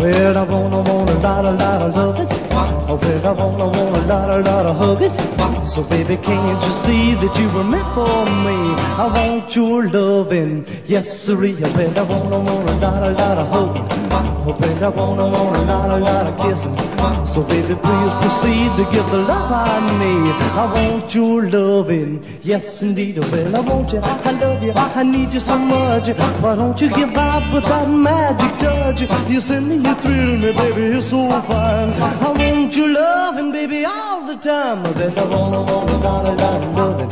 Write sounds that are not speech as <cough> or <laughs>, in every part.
Well, I wanna, wanna, lot, a lot of love it. Well, I wanna, wanna, lot, a lot of hug it. So, baby, can't you see that you were meant for me? I want your loving, yes. Oh, well, I wanna, wanna, lot, a lot of. Oh, well, I wanna, wanna, lot, a lot of kissing. So, baby, please proceed to give the love I need. I want your loving, yes, indeed. Well, I want you, I love you, I need you so much. Why don't you give out with that magic touch? You send me, you thrill me, baby, you're so fine. I want your loving, baby, all the time. Oh, baby, I wanna, wanna, lot, a lot of loving.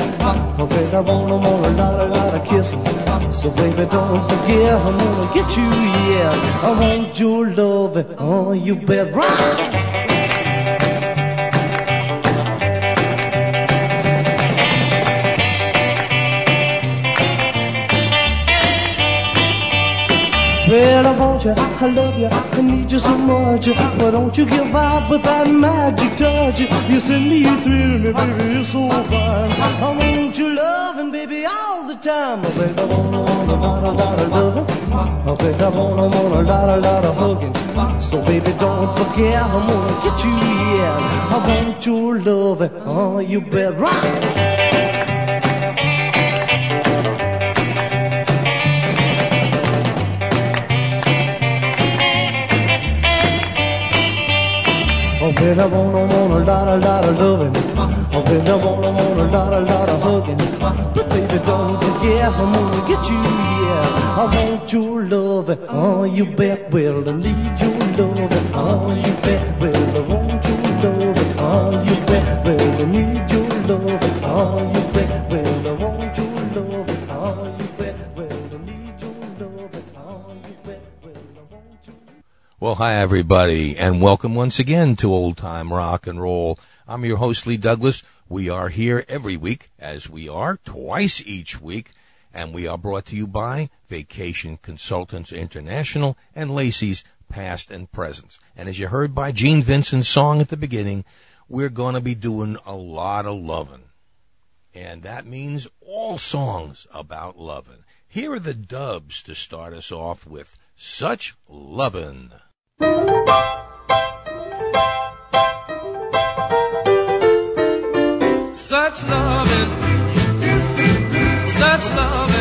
Oh, baby, I wanna, wanna, lot, a lot of kissing. So, baby, don't forget, I'm gonna get you, yeah. I want your loving, oh, you bet right. Well, I want you, I love you, I need you so much. Why don't you give out with that magic touch? You send me, you thrill me, baby, you're so fine. I want your loving, baby, all the time. Oh, baby, I wanna, wanna, lot, a lot of loving. Oh, baby, I wanna, wanna, lot, a lot of hugging. So, baby, don't forget, I'm gonna get you, yeah. I want your loving, oh, you bet right. Baby, I wanna, wanna, lot, a lot of loving. Oh, baby, I wanna, wanna, lot, a lot of hugging. But baby, don't forget, I'm gonna get you, yeah. I want your loving. Oh, you bet, well, I need your loving. Oh, you bet, well, I want your loving. Oh, you bet, well, I need your loving. Oh, you bet, Well, hi everybody, and welcome once again to Old Time Rock and Roll. I'm your host Lee Douglas. We are here every week, as we are twice each week, and we are brought to you by Vacation Consultants International and Lacey's Past and Presents. And as you heard by Gene Vincent's song at the beginning, we're going to be doing a lot of loving. And that means all songs about loving. Here are the Dubs to start us off with Such Lovin'. Such loving, such loving,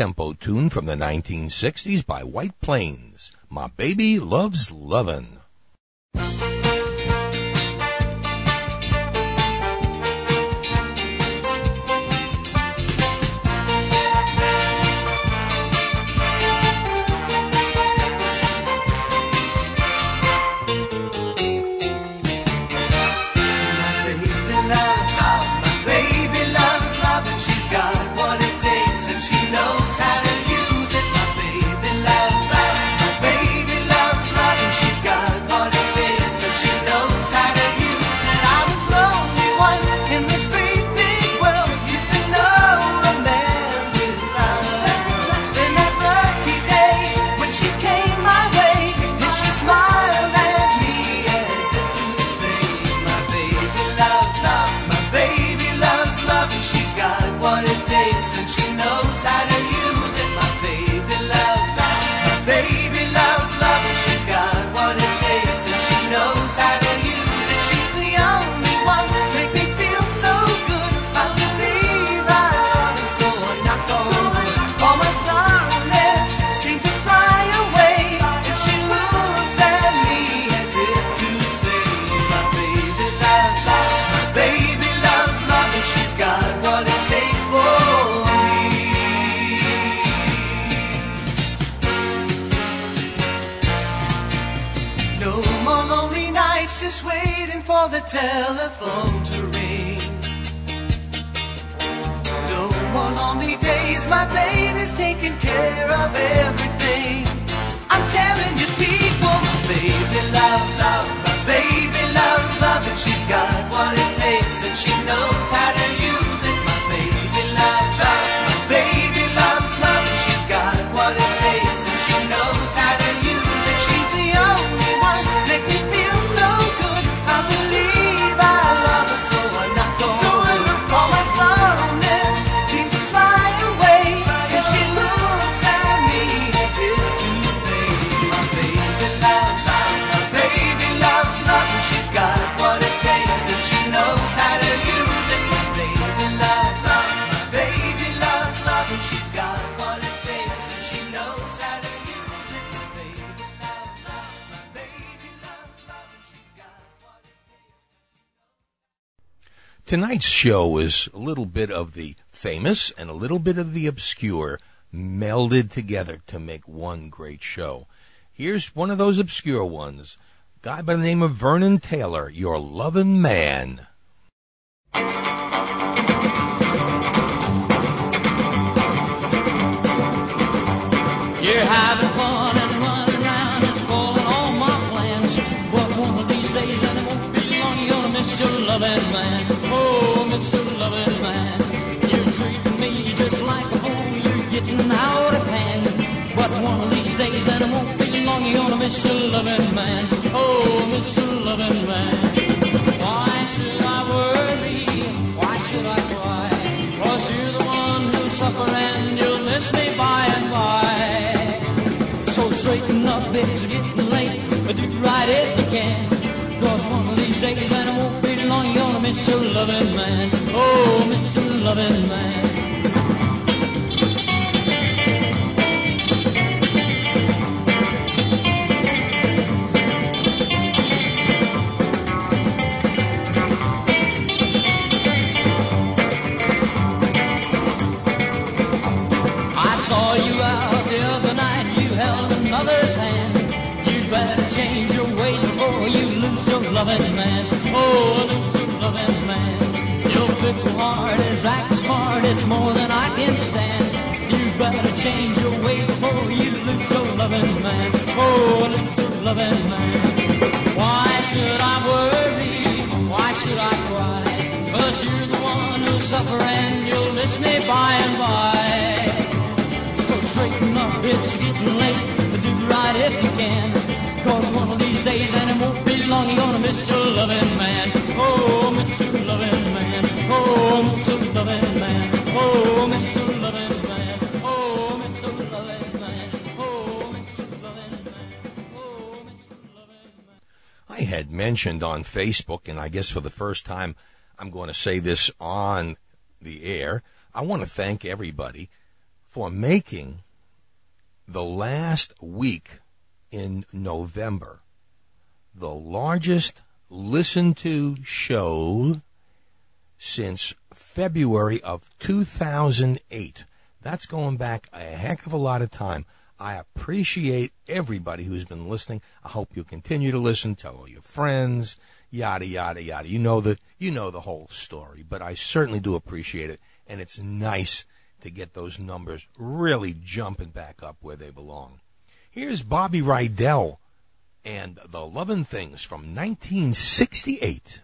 up-tempo tune from the 1960s by White Plains. My baby loves lovin'. And she knows Tonight's show is a little bit of the famous and a little bit of the obscure melded together to make one great show. Here's one of those obscure ones. A Guy by the name of Vernon Taylor, Your Lovin' Man. You're having fun and running around and spoiling all my plans. But one of these days, and it won't be long, you're gonna miss your loving man. You're gonna miss your loving man. Oh, miss your loving man. Why should I worry? Why should I cry? Cause you're the one who'll suffer and you'll miss me by and by. So straighten up, it's getting late. But do right if you can. Cause one of these days, and it won't be long, you're gonna miss your loving man. Oh, miss your loving man. It's more than I can stand. You better change your ways before you lose your loving man. Oh, lose your loving man. Why should I worry? Why should I cry? Cause you're the one who'll suffer and you'll miss me by and by. So straighten up, it's getting late. Do right if you can. Cause one of these days, and it won't be long, you're gonna miss your loving man. Oh, miss your loving man. Oh, had mentioned on Facebook, and I guess for the first time, I'm going to say this on the air, I want to thank everybody for making the last week in November the largest listened to show since February of 2008. That's going back a heck of a lot of time. I appreciate everybody who's been listening. I hope you'll continue to listen. Tell all your friends, yada yada yada. You know the you know the whole story, but I certainly do appreciate it, and it's nice to get those numbers really jumping back up where they belong. Here's Bobby Rydell and the Lovin' Things from 1968.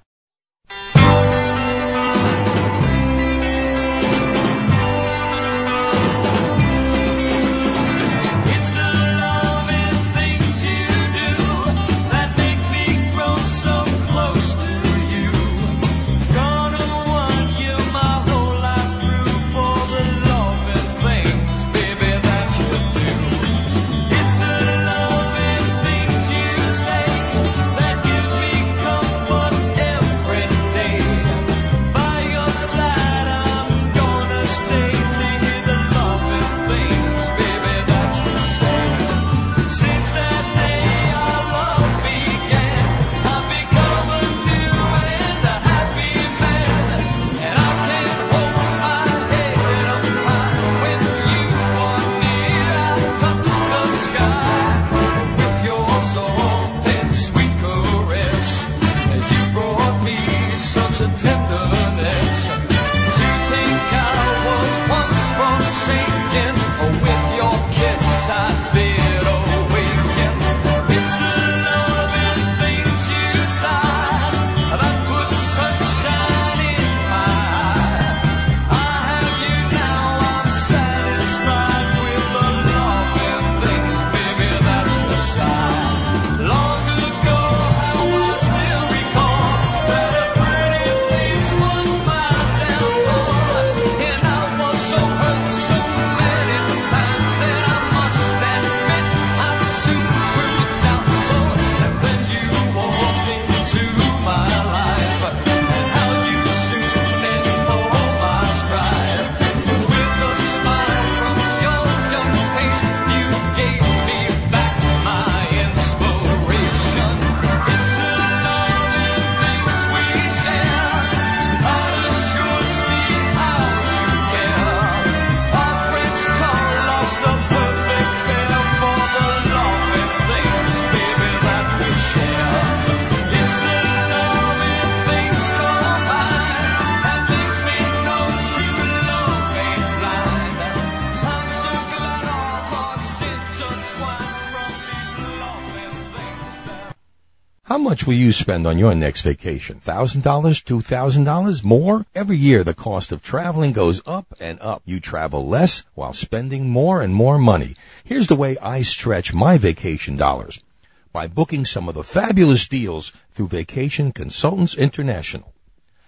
Much will you spend on your next vacation? $1,000? $2,000? More? Every year the cost of traveling goes up and up. You travel less while spending more and more money. Here's the way I stretch my vacation dollars. By booking some of the fabulous deals through Vacation Consultants International.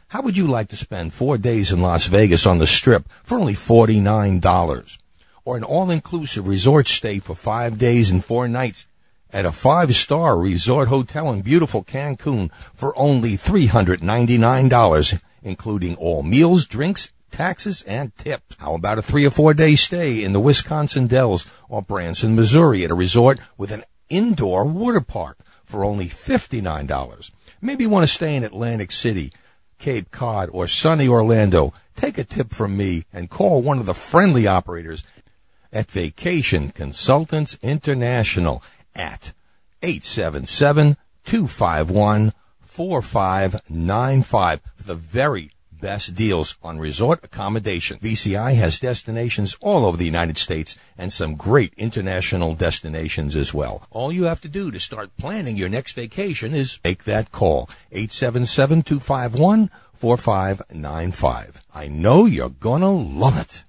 How would you like to spend four days in Las Vegas on the strip for only $49? Or an all-inclusive resort stay for five days and four nights at a five-star resort hotel in beautiful Cancun for only $399, including all meals, drinks, taxes, and tips. How about a three or four day stay in the Wisconsin Dells or Branson, Missouri at a resort with an indoor water park for only $59? Maybe you want to stay in Atlantic City, Cape Cod, or sunny Orlando. Take a tip from me and call one of the friendly operators at Vacation Consultants International at 877-251-4595 for the very best deals on resort accommodation. VCI has destinations all over the United States and some great international destinations as well. All you have to do to start planning your next vacation is make that call. 877-251-4595. I know you're gonna love it.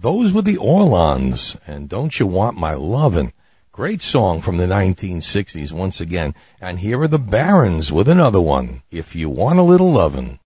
Those were the Orlons, and Don't You Want My Lovin'. Great song from the 1960s once again. And here are the Barons with another one, If You Want a Little Lovin'.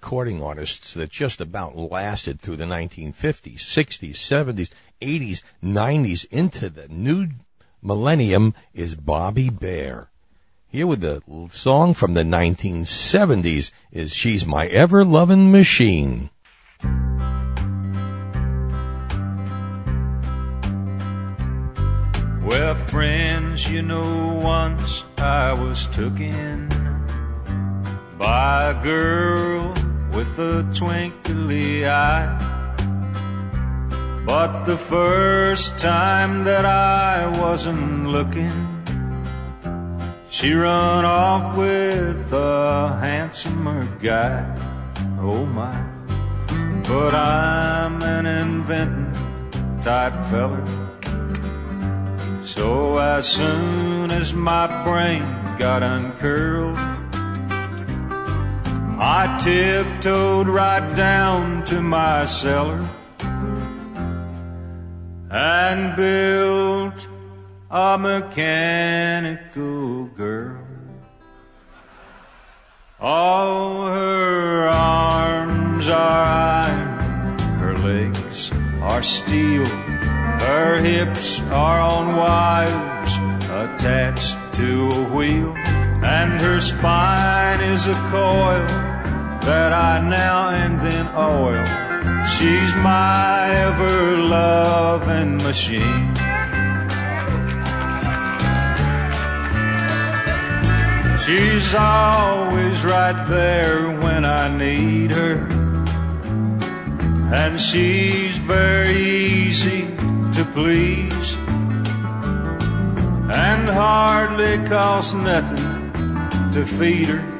Recording artists that just about lasted through the 1950s, 60s, 70s, 80s, 90s, into the new millennium is Bobby Bare. Here with the song from the 1970s is She's My Ever Lovin' Machine. Well, friends, you know, once I was took in by a girl with a twinkly eye. But the first time that I wasn't looking, she run off with a handsomer guy. Oh my. But I'm an inventing type feller. So as soon as my brain got uncurled, I tiptoed right down to my cellar and built a mechanical girl. All her arms are iron, her legs are steel, her hips are on wires attached to a wheel, and her spine is a coil that I now and then oil. She's my ever loving machine. She's always right there when I need her. And she's very easy to please. And hardly costs nothing to feed her.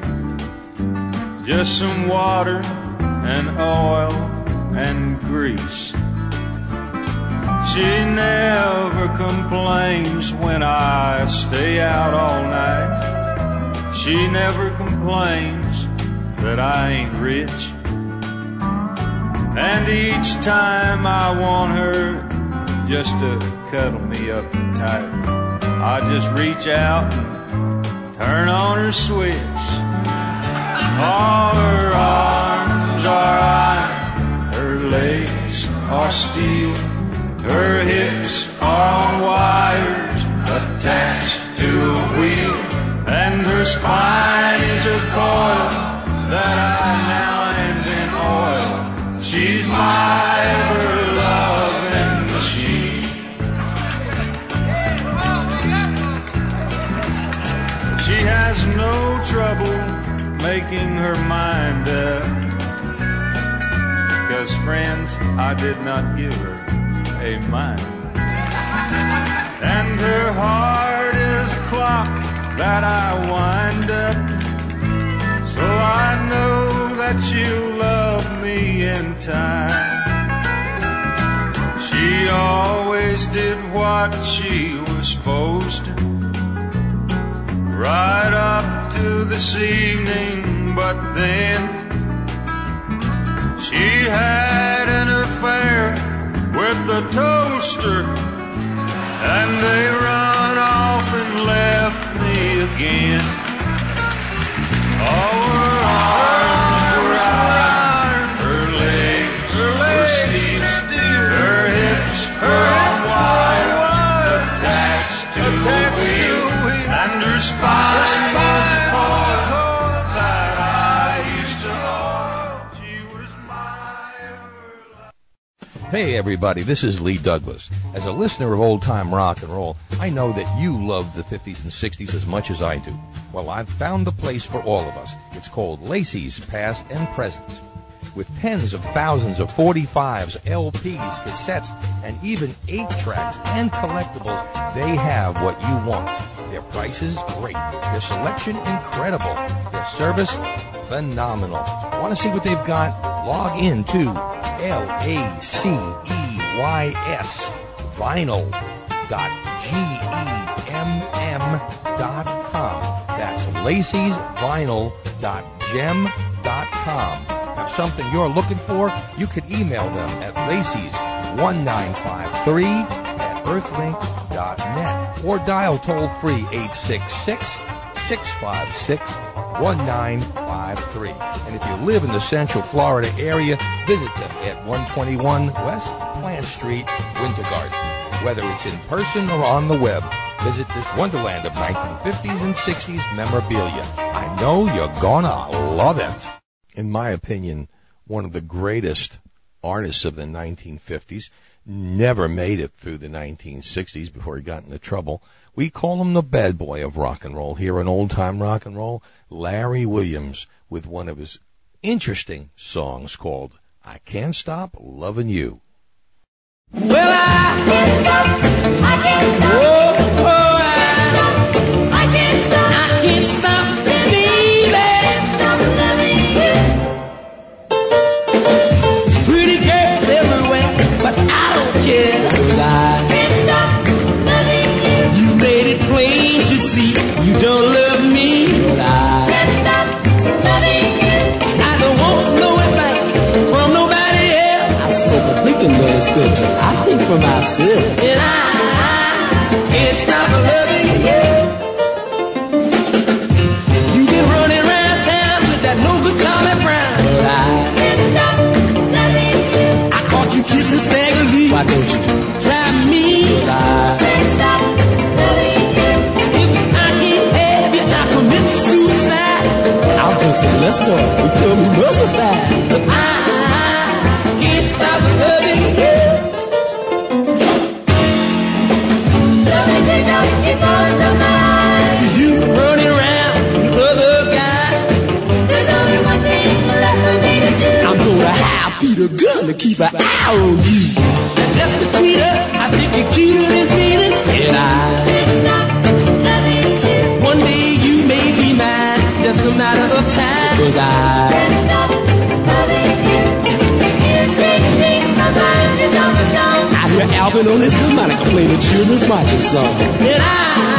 Just some water and oil and grease. She never complains when I stay out all night. She never complains that I ain't rich. And each time I want her just to cuddle me up tight. I just reach out and turn on her switch. All her arms are iron, her legs are steel, her hips are on wires attached to a wheel, and her spine is a coil that I now end in oil. She's my ever-loving machine. She has no trouble making her mind up. Cause friends, I did not give her a mind. And her heart is a clock that I wind up. So I know that she'll love me in time. She always did what she was supposed to right up to this evening, but then she had an affair with the toaster, and they run off and left me again. All Hey, everybody, this is Lee Douglas. As a listener of old time rock and roll, I know that you love the 50s and 60s as much as I do. Well, I've found the place for all of us. It's called Lacey's Past and Present. With tens of thousands of 45s, LPs, cassettes, and even 8 tracks and collectibles, they have what you want. Their prices, great. Their selection, incredible. Their service, phenomenal. Want to see what they've got? Log in to L-A-C-E-Y-S vinyl dot G-E-M-M dot com. That's Lacey's vinyl something you're looking for? You can email them at Lacey's 1953 at earthlink.net or dial toll free 866 656 1953. And if you live in the Central Florida area, visit them at 121 West Plant Street, Winter Garden. Whether it's in person or on the web, visit this wonderland of 1950s and 60s memorabilia. I know you're gonna love it. In my opinion, one of the greatest artists of the 1950s never made it through the 1960s before he got into trouble. We call him the bad boy of rock and roll here in old time rock and roll, Larry Williams, with one of his interesting songs called I Can't Stop Loving You. Well, I can't stop. I can't stop. Oh, oh, I, I can't stop. I can't stop, for myself. And I can't stop loving you. You've been running around town with that no good Charlie Brown. But I can't stop loving you. I caught you kissing Stagger Lee. Why don't you try me? But I can't stop loving you. If I can't have you, I commit suicide. I'll drink some Lester, become a muscle style. But I Peter Gunn to keep an eye on you. Just between us, I think you're cuter than Venus. And I can't stop loving you. One day you may be mine, just a matter of time. Cause I can't stop loving you. You change things, my mind is almost gone. I hear Alvin on his harmonica play the children's marching song. And I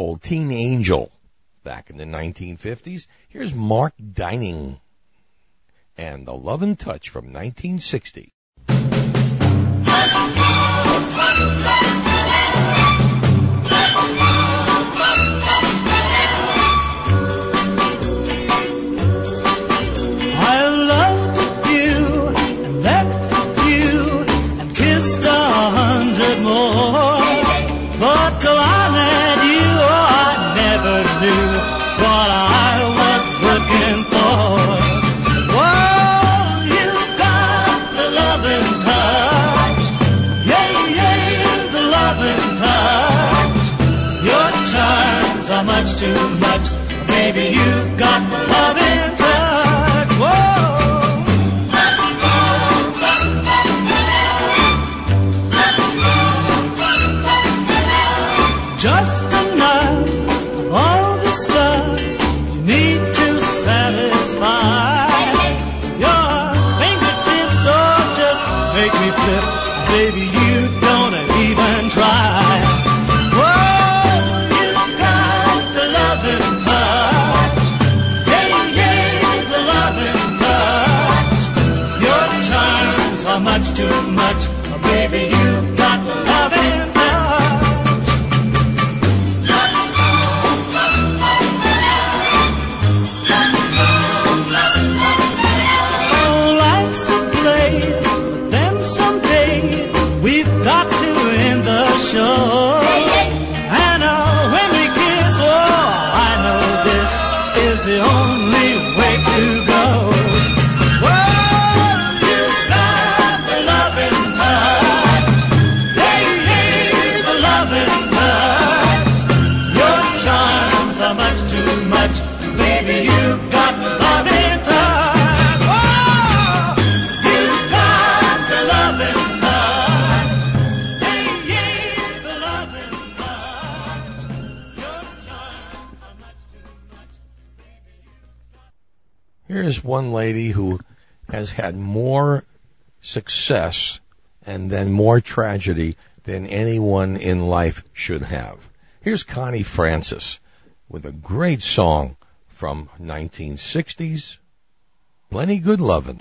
called Teen Angel back in the 1950s. Here's Mark Dinning and the Lovin' Touch from 1960. in the show. And when we kiss, oh, I know this is the only. is one lady who has had more success and then more tragedy than anyone in life should have. Here's Connie Francis with a great song from 1960s, Plenty Good Lovin'.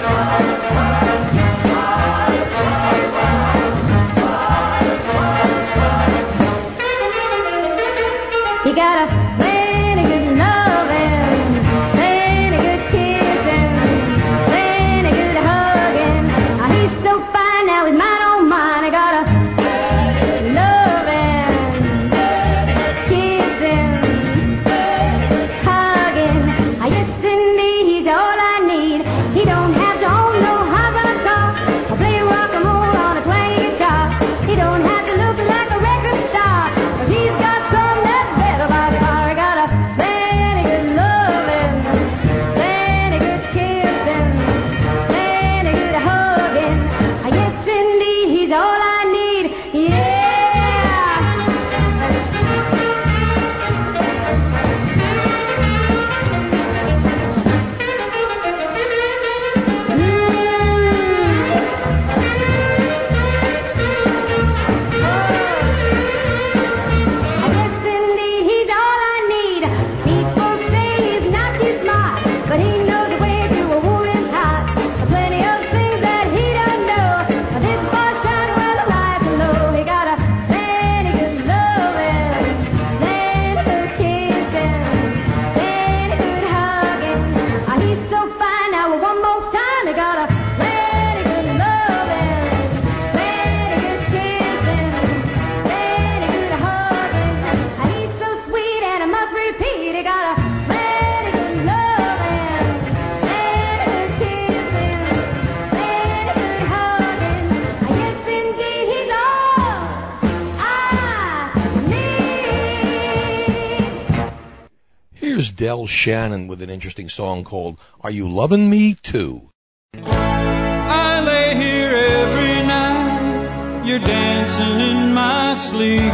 Shannon with an interesting song called Are You Loving Me Too? I lay here every night, you're dancing in my sleep.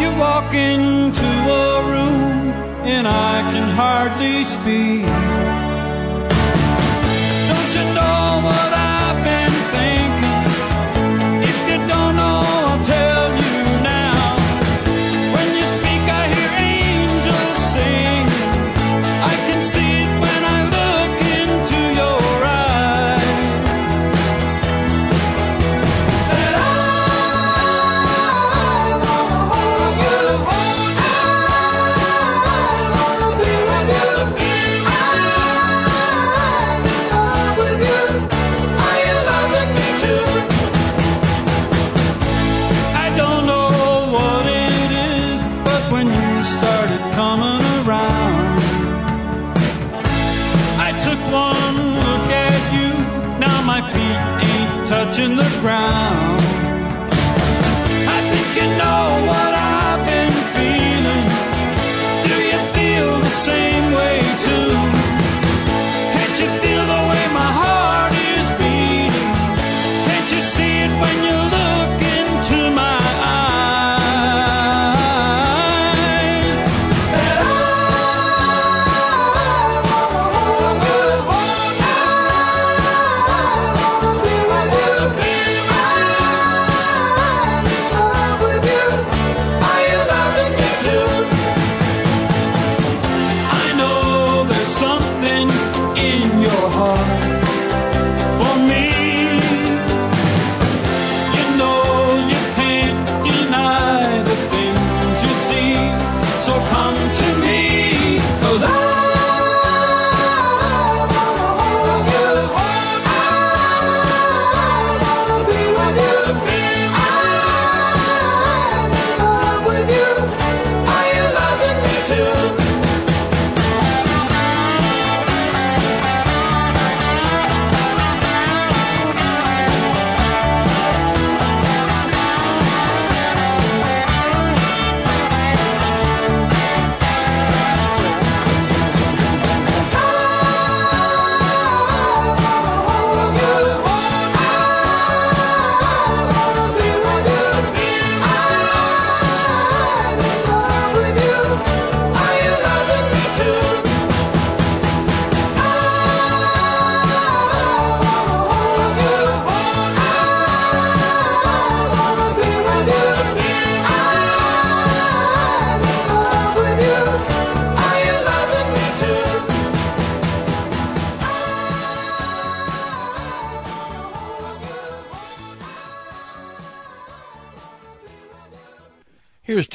You walk into a room, and I can hardly speak.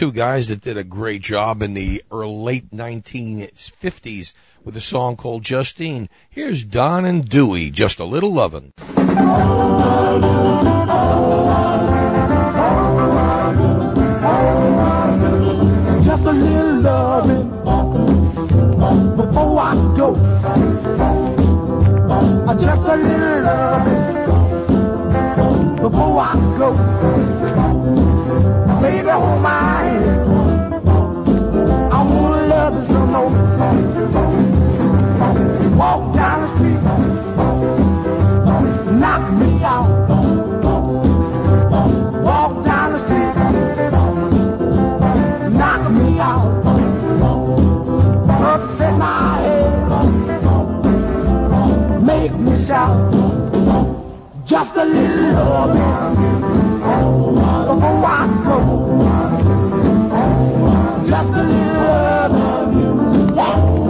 Two guys that did a great job in the early, late 1950s with a song called Justine. Here's Don and Dewey, Just a Little Lovin'. Just a little loving before I go. Just a little loving before I go. Baby, hold my. I wanna love you more. Walk down the street, knock me out. Walk down the street knock me out. Upset my head. Make me shout. Just a little love before I go. Just a little love before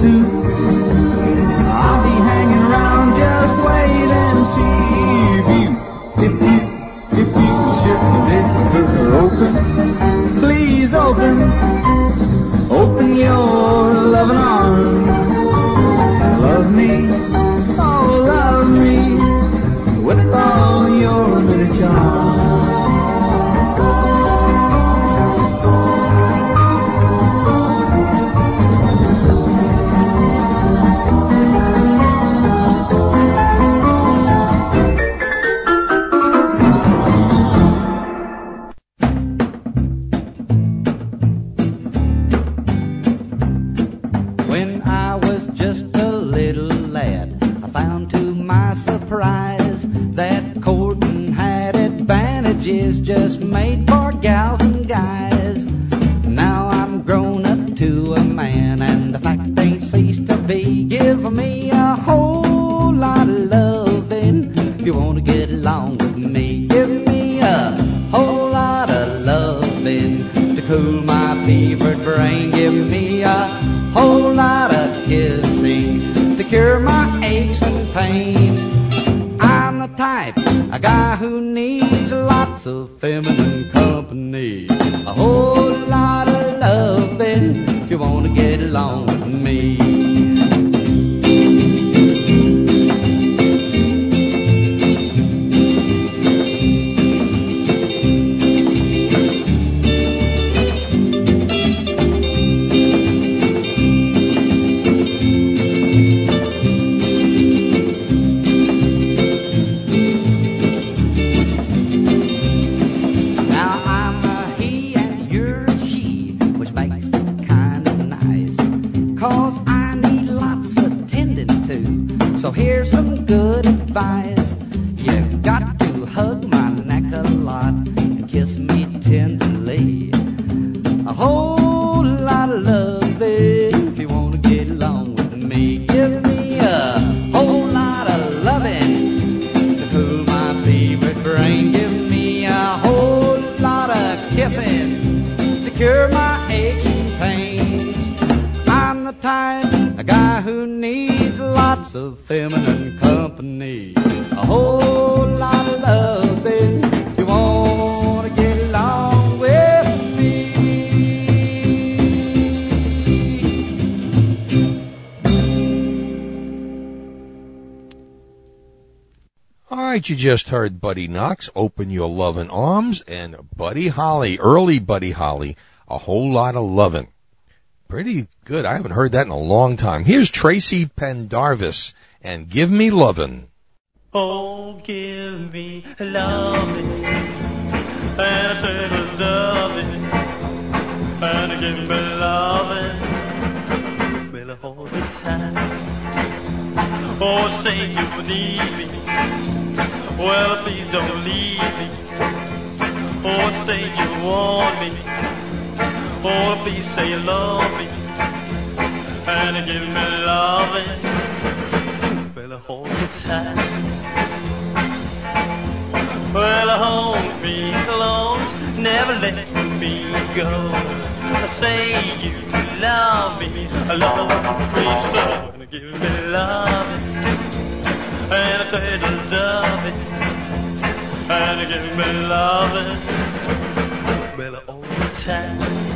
to. Aching pain. I'm the type, a guy who needs lots of feminine company. A whole lot of You want to get along with me? All right, you just heard Buddy Knox, Open Your Lovin' Arms, and Buddy Holly, early Buddy Holly, A Whole Lot of Lovin'. Pretty good. I haven't heard that in a long time. Here's Tracy Pendarvis, and Give Me Lovin'. Oh, give me loving, and I say loving, and give me loving, well all the time. Oh, say you need me, well please don't leave me. Oh, say you want me, oh please say you love me, and give me loving, well all the time. Well, hold me close, never let me go. I say you love me, I love me so, and give me love, and I say to love it, and give me love, well, all the time.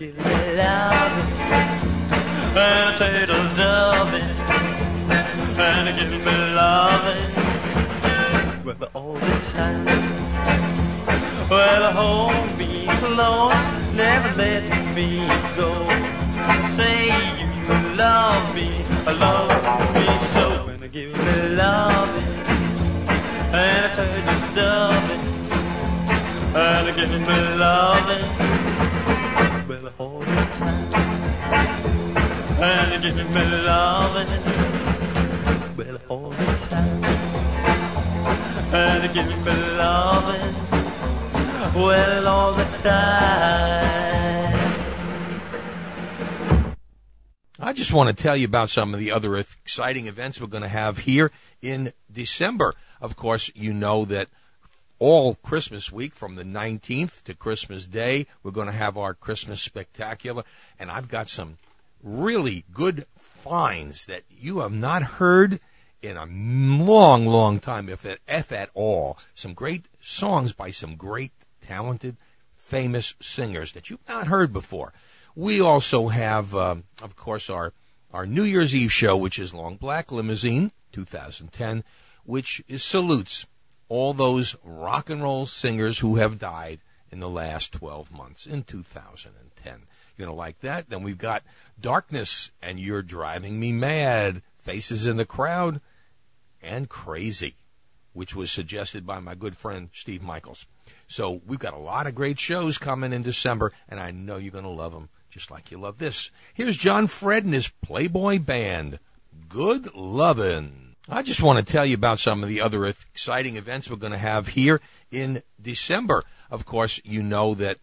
give me love and a of loving, and give me loving, well all the time. Well, hold me close, never let me go. Say you love me, love me so, and give me loving, and a of loving, and give me loving, time, and me loving, well the time, and me loving well all the time. I just want to tell you about some of the other exciting events we're going to have here in December. Of course, you know that all Christmas week from the 19th to Christmas Day, we're going to have our Christmas spectacular. And I've got some really good finds that you have not heard in a long, long time, if at, if at all. Some great songs by some great, talented, famous singers that you've not heard before. We also have, um, of course, our our New Year's Eve show, which is Long Black Limousine 2010, which is salutes all those rock and roll singers who have died in the last 12 months in 2010. You're going to like that? Then we've got Darkness and You're Driving Me Mad, Faces in the Crowd, and Crazy, which was suggested by my good friend Steve Michaels. So we've got a lot of great shows coming in December, and I know you're going to love them just like you love this. Here's John Fred and his Playboy Band. Good lovin'. I just want to tell you about some of the other exciting events we're going to have here in December. Of course, you know that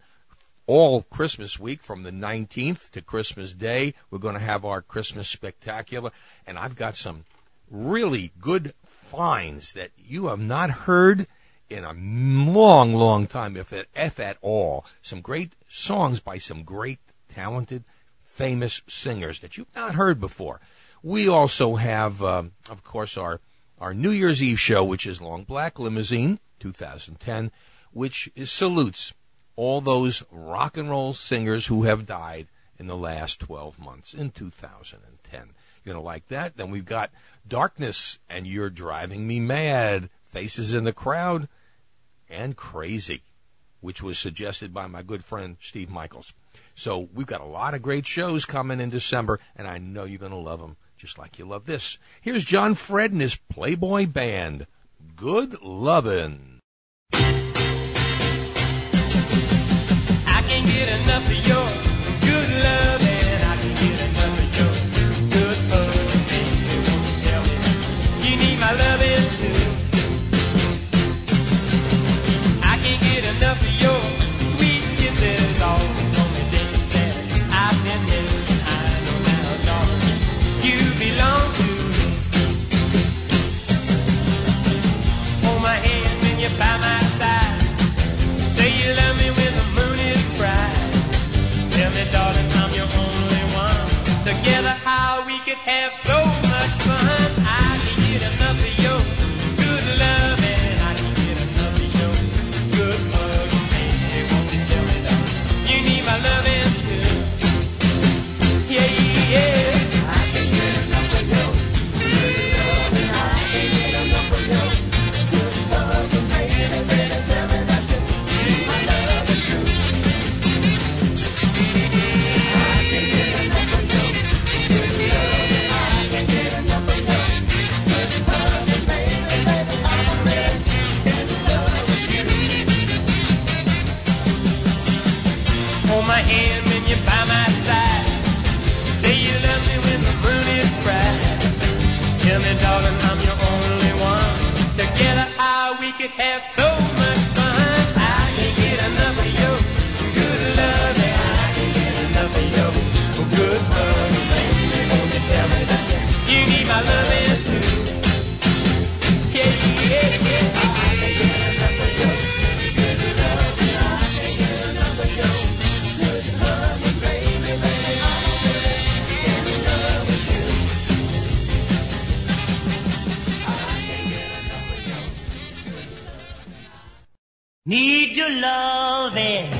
all Christmas week from the 19th to Christmas Day, we're going to have our Christmas spectacular. And I've got some really good finds that you have not heard in a long, long time, if at, if at all. Some great songs by some great, talented, famous singers that you've not heard before. We also have, um, of course, our our New Year's Eve show, which is Long Black Limousine 2010, which is salutes all those rock and roll singers who have died in the last 12 months in 2010. You're going to like that? Then we've got Darkness and You're Driving Me Mad, Faces in the Crowd, and Crazy, which was suggested by my good friend Steve Michaels. So we've got a lot of great shows coming in December, and I know you're going to love them just like you love this. Here's John Fred and his Playboy Band. Good lovin'. I can't get enough of your Need your loving.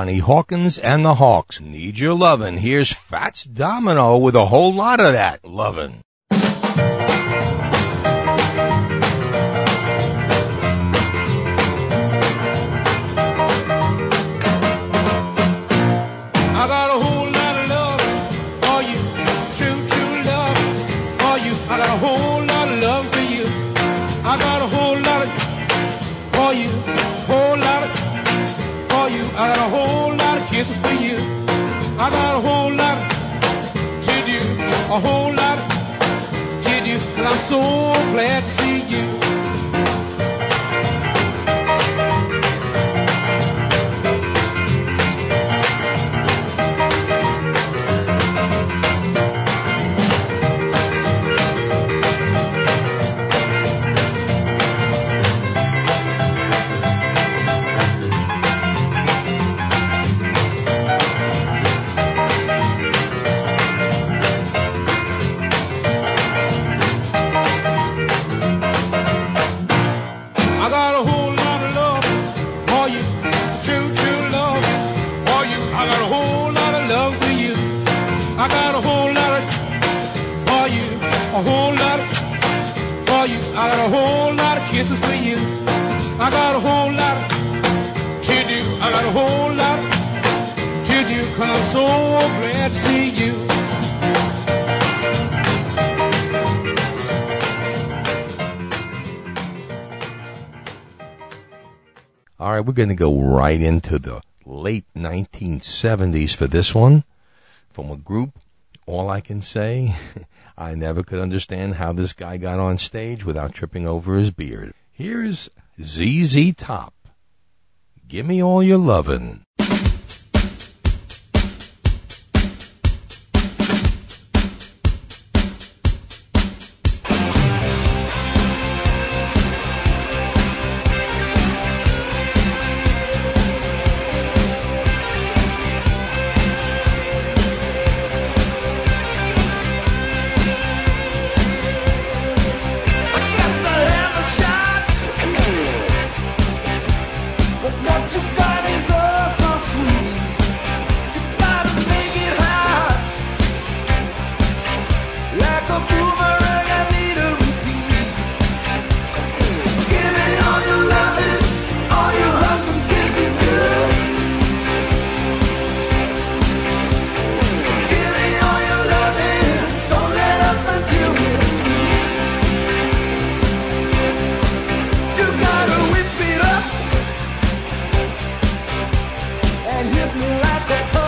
Johnny Hawkins and the Hawks. Need your lovin'. Here's Fats Domino with a whole lot of that lovin'. lot to do, a whole lot to do. And I'm so glad to see you. All right, we're going to go right into the late 1970s for this one from a group. All I can say, <laughs> I never could understand how this guy got on stage without tripping over his beard. Here's ZZ Top. Give me all your lovin'. that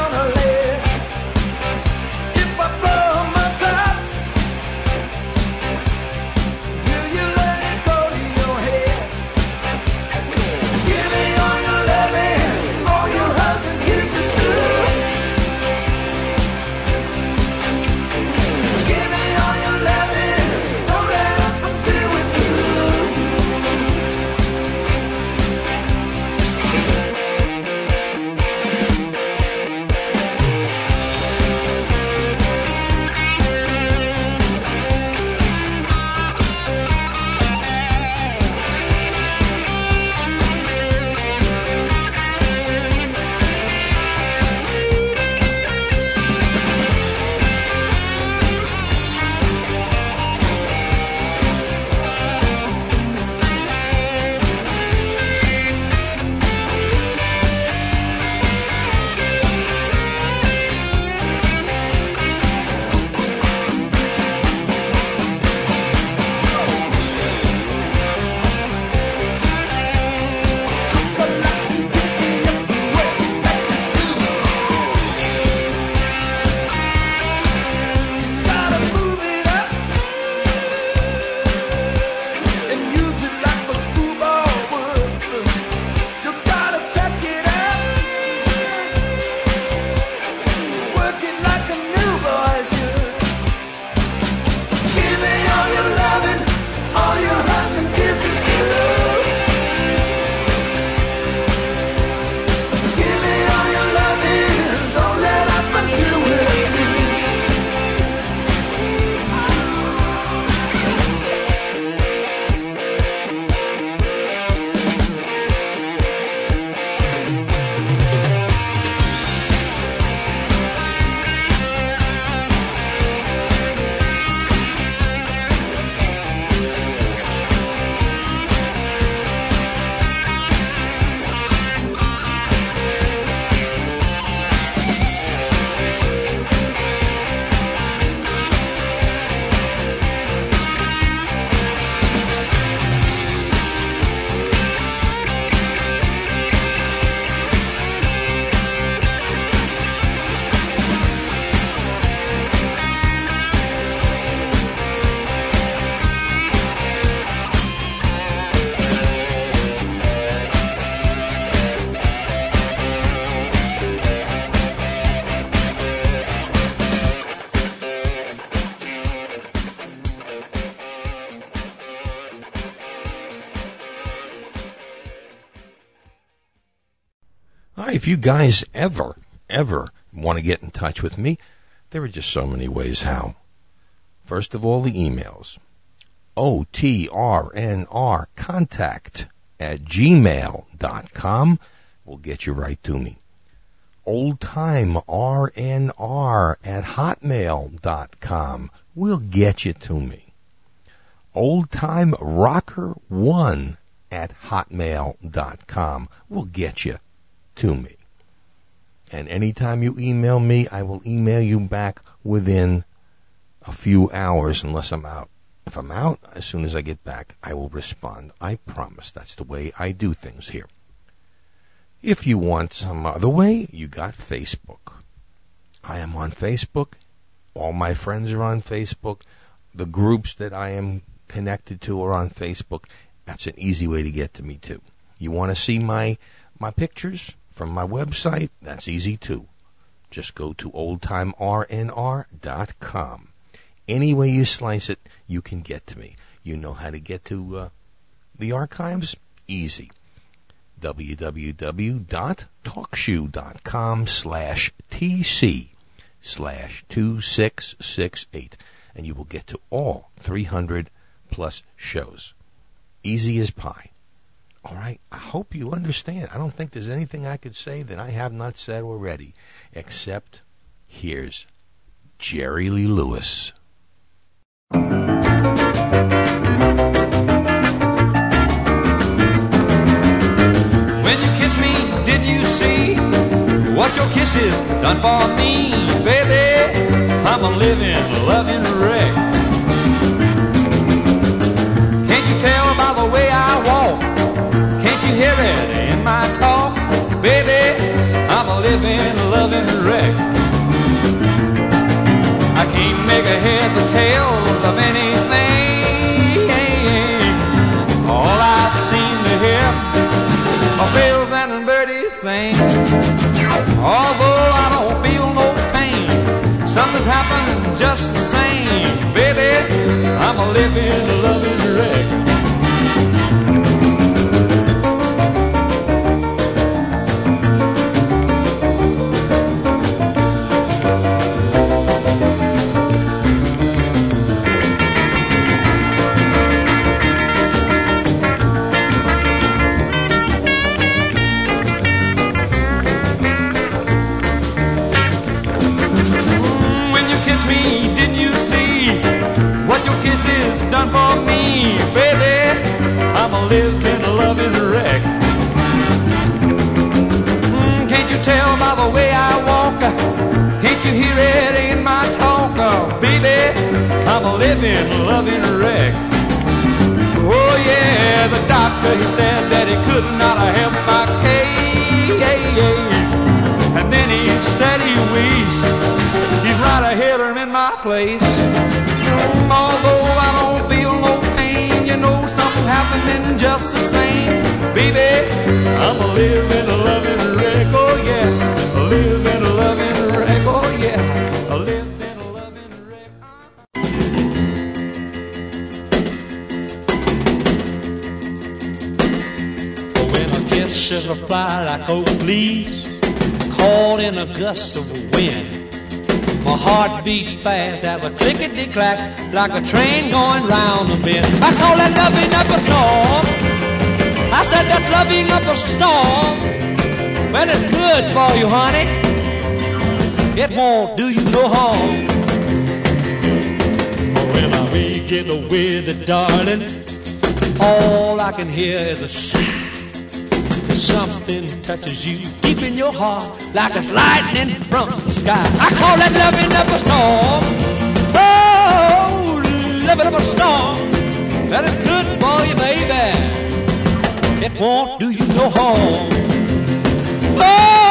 if you guys ever, ever want to get in touch with me, there are just so many ways how. First of all, the emails. O-T-R-N-R contact at gmail.com will get you right to me. Old time RNR at hotmail.com will get you to me. Old time rocker one at hotmail.com will get you to me. And anytime you email me, I will email you back within a few hours unless I'm out. If I'm out, as soon as I get back, I will respond. I promise that's the way I do things here. If you want some other way, you got Facebook. I am on Facebook. All my friends are on Facebook. The groups that I am connected to are on Facebook. That's an easy way to get to me too. You want to see my my pictures from my website? That's easy too. Just go to oldtimernr.com. Any way you slice it, you can get to me. You know how to get to uh, the archives? Easy. www.talkshoe.com slash tc slash 2668 and you will get to all 300 plus shows. Easy as pie. All right, I hope you understand. I don't think there's anything I could say that I have not said already, except here's Jerry Lee Lewis. When you kiss me, did you see what your kisses done for me, baby? I'm a living, loving heads or tails of anything. All I seem to hear are bells and birdies sing. Although I don't feel no pain, something's happened just the same. Baby, I'm a living, loving wreck. Living, loving wreck. Oh yeah, the doctor he said that he could not help my case, and then he said he wished he's right ahead him in my place. Although I don't feel no pain, you know something happening just the same, baby. I'm a living, loving wreck, oh yeah, a living, like oak leaves, caught in a gust of wind. My heart beats fast, have a clickety clack, like a train going round the bend. I call that loving up a storm. I said that's loving up a storm. Well, it's good for you, honey. It won't do you no harm. When I wake in with it, darling, all I can hear is a sigh. Something touches you deep in your heart like it's lightning from the sky. I call that loving up a storm. Oh, loving up a storm. That is good for you, baby. It won't do you no harm. Oh,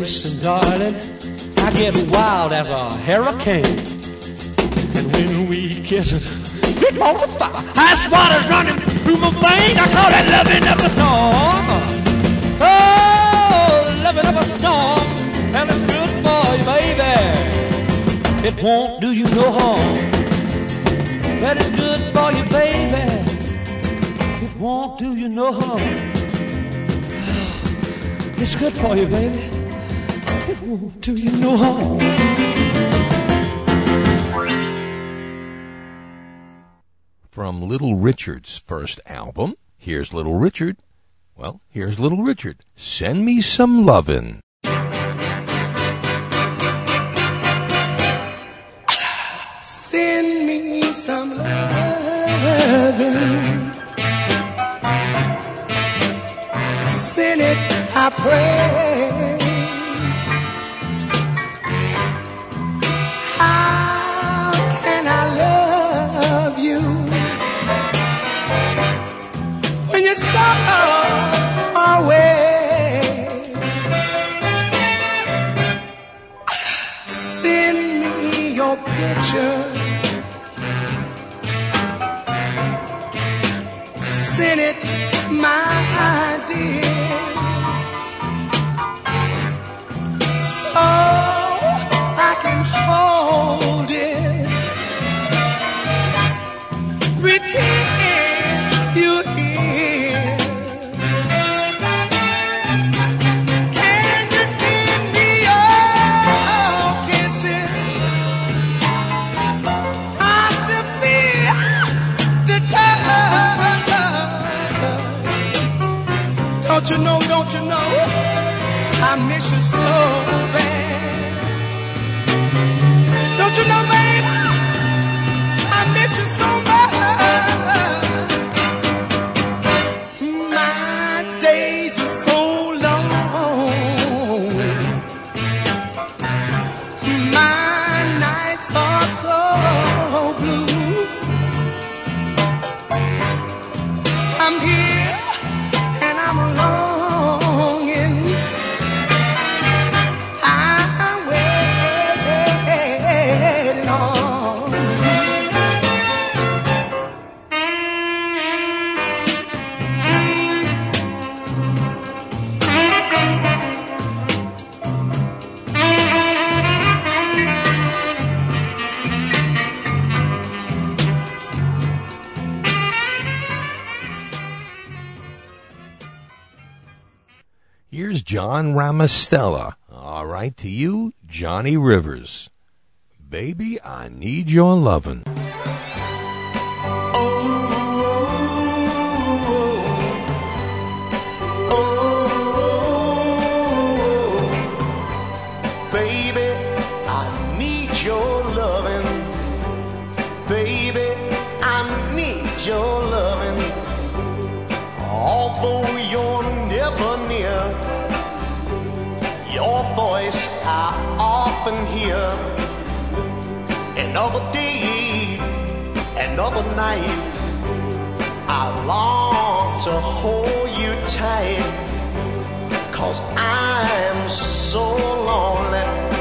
we're darling, I get wild as a hurricane. And when we kiss it, it on fire. Ice water's running through my veins. I call that loving up a storm. Oh, loving up a storm. And it's good for you, baby. It won't do you no harm. That is good for you, baby. It won't do you no harm. <sighs> It's good for you, baby. It do you no harm. From Little Richard's first album, here's Little Richard. Well, here's Little Richard. Send me some lovin'. Send me some loving. Send it, I pray. My dear. John Ramistella. All right, to you, Johnny Rivers. Baby, I need your lovin'. Another day, another night, I long to hold you tight. Cause I'm so lonely.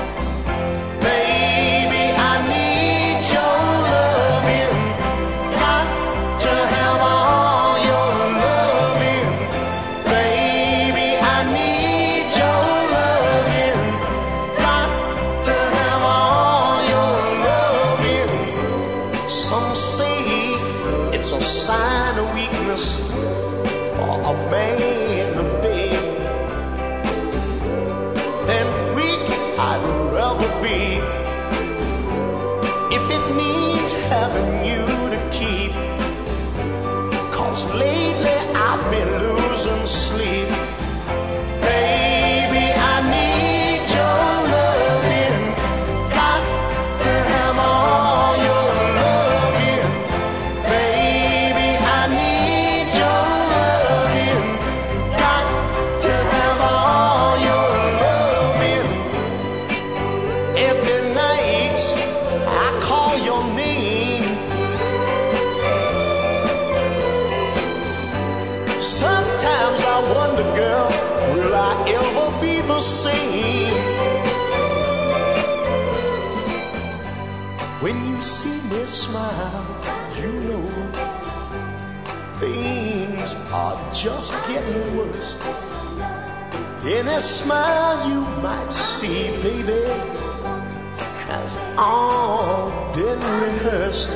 Just getting worse. Any smile you might see, baby, has all been rehearsed.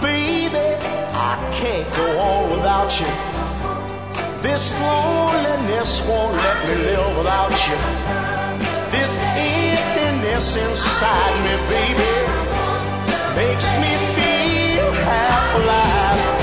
Baby, I can't go on without you. This loneliness won't let me live without you. This emptiness inside me, baby, makes me feel half alive.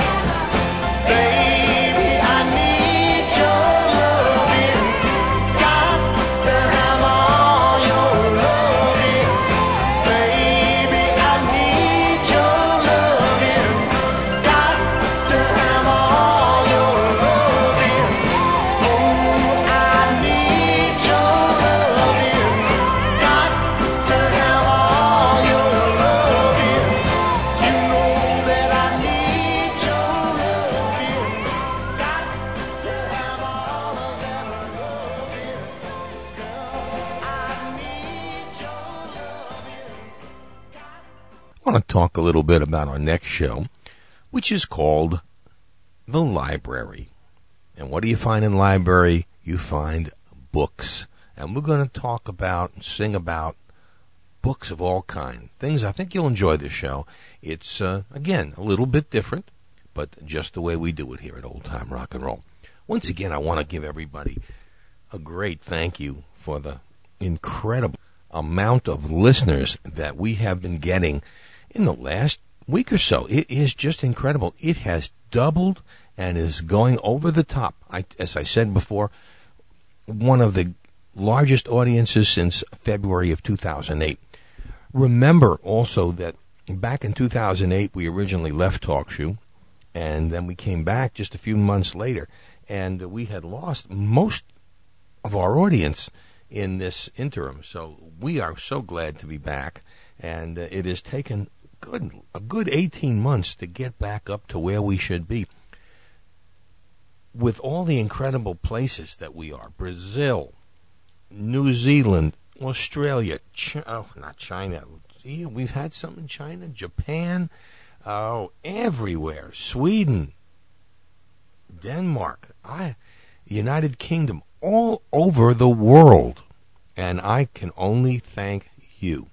Talk a little bit about our next show, which is called The Library. And what do you find in library? You find books. And we're going to talk about and sing about books of all kind. Things I think you'll enjoy this show. It's uh, again a little bit different, but just the way we do it here at Old Time Rock and Roll. Once again, I want to give everybody a great thank you for the incredible amount of listeners that we have been getting in the last week or so. It is just incredible. It has doubled and is going over the top. I, as I said before, one of the largest audiences since February of 2008. Remember also that back in 2008, we originally left TalkShoe, and then we came back just a few months later, and we had lost most of our audience in this interim. So we are so glad to be back, and uh, it has taken good a good 18 months to get back up to where we should be. With all the incredible places that we are, Brazil, New Zealand, Australia, oh, not China. See, We've had some in China, Japan, oh, everywhere. Sweden, Denmark, I, United Kingdom, all over the world. And I can only thank you,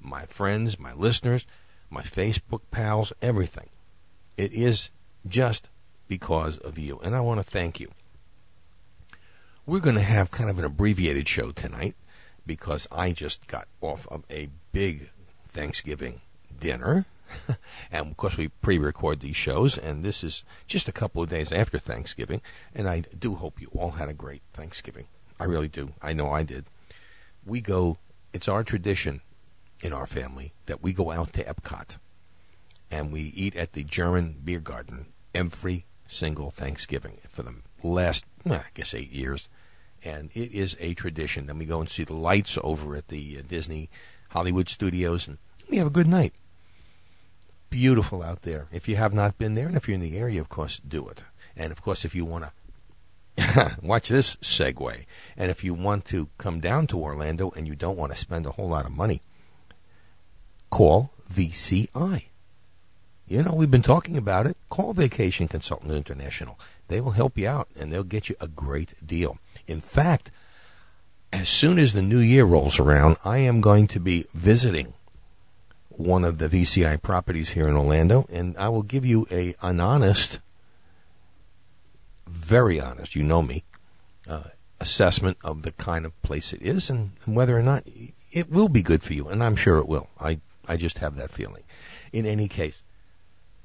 my friends, my listeners, my Facebook pals, everything. It is just because of you. And I want to thank you. We're going to have kind of an abbreviated show tonight because I just got off of a big Thanksgiving dinner. <laughs> and of course, we pre record these shows, and this is just a couple of days after Thanksgiving. And I do hope you all had a great Thanksgiving. I really do. I know I did. We go, it's our tradition in our family that we go out to Epcot and we eat at the German beer garden every single Thanksgiving for the last, well, I guess, eight years. And it is a tradition. Then we go and see the lights over at the uh, Disney Hollywood studios, and we have a good night. Beautiful out there. If you have not been there, and if you're in the area, of course, do it. And of course, if you want to <laughs> watch this segue, and if you want to come down to Orlando and you don't want to spend a whole lot of money, call VCI. You know, we've been talking about it. Call Vacation Consultant International. They will help you out and they'll get you a great deal. In fact, as soon as the new year rolls around, I am going to be visiting one of the VCI properties here in Orlando, and I will give you a an honest, very honest, you know me, uh, assessment of the kind of place it is and, and whether or not it will be good for you, and I'm sure it will. I I just have that feeling. In any case,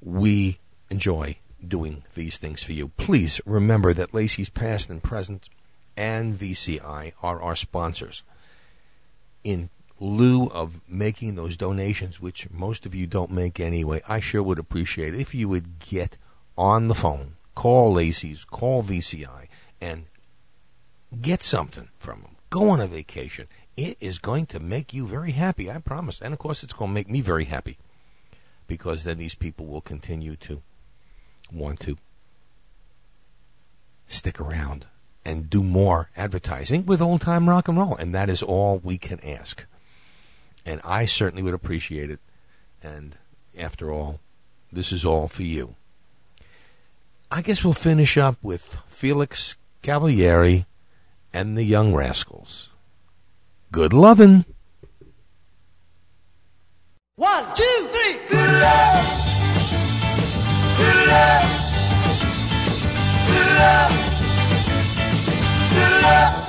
we enjoy doing these things for you. Please remember that Lacey's Past and Present and VCI are our sponsors. In lieu of making those donations, which most of you don't make anyway, I sure would appreciate if you would get on the phone, call Lacey's, call VCI, and get something from them. Go on a vacation. It is going to make you very happy, I promise. And of course, it's going to make me very happy because then these people will continue to want to stick around and do more advertising with old time rock and roll. And that is all we can ask. And I certainly would appreciate it. And after all, this is all for you. I guess we'll finish up with Felix Cavaliere and the Young Rascals. Good lovin'. One, two, three. Good love. Good love. Good love. Good love.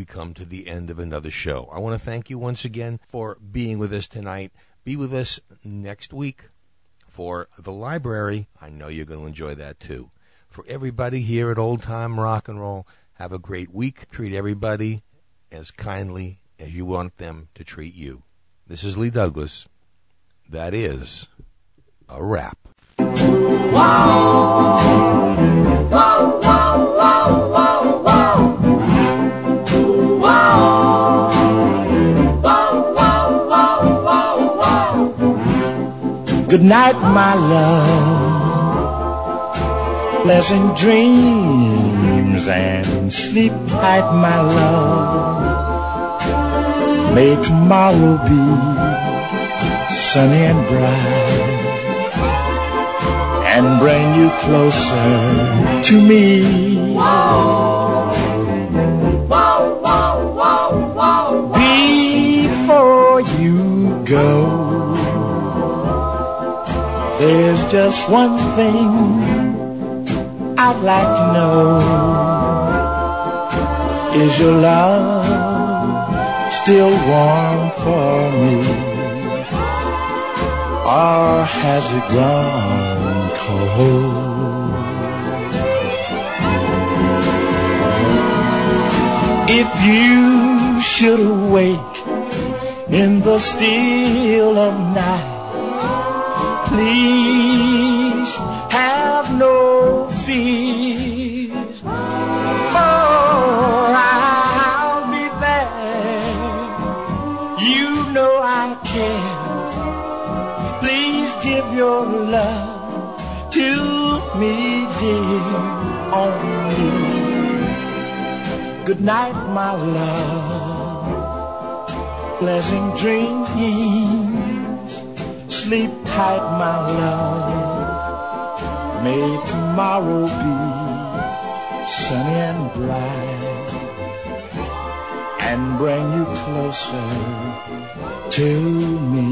We come to the end of another show. I want to thank you once again for being with us tonight. Be with us next week for the library. I know you're going to enjoy that too. For everybody here at Old Time Rock and Roll, have a great week. Treat everybody as kindly as you want them to treat you. This is Lee Douglas. That is a wrap. Good night, my love. Pleasant dreams and sleep tight, my love. May tomorrow be sunny and bright and bring you closer to me. Before you go. There's just one thing I'd like to know. Is your love still warm for me? Or has it grown cold? If you should awake in the still of night please have no fears, for I'll be there. You know I care. Please give your love to me, dear, only. Good night, my love. Pleasant dreams sleep my love. May tomorrow be sunny and bright and bring you closer to me.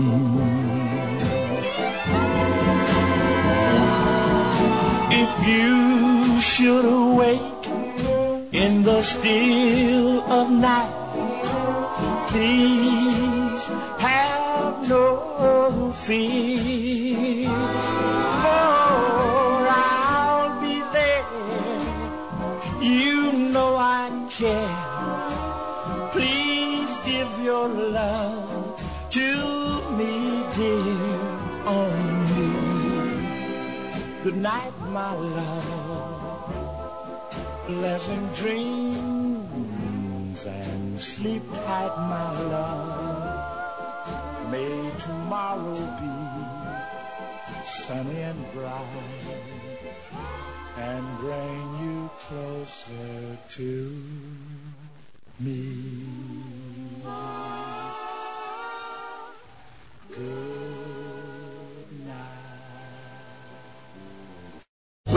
If you should awake in the still of night, please my love. Pleasant dreams and sleep tight, my love. May tomorrow be sunny and bright and bring you closer to me.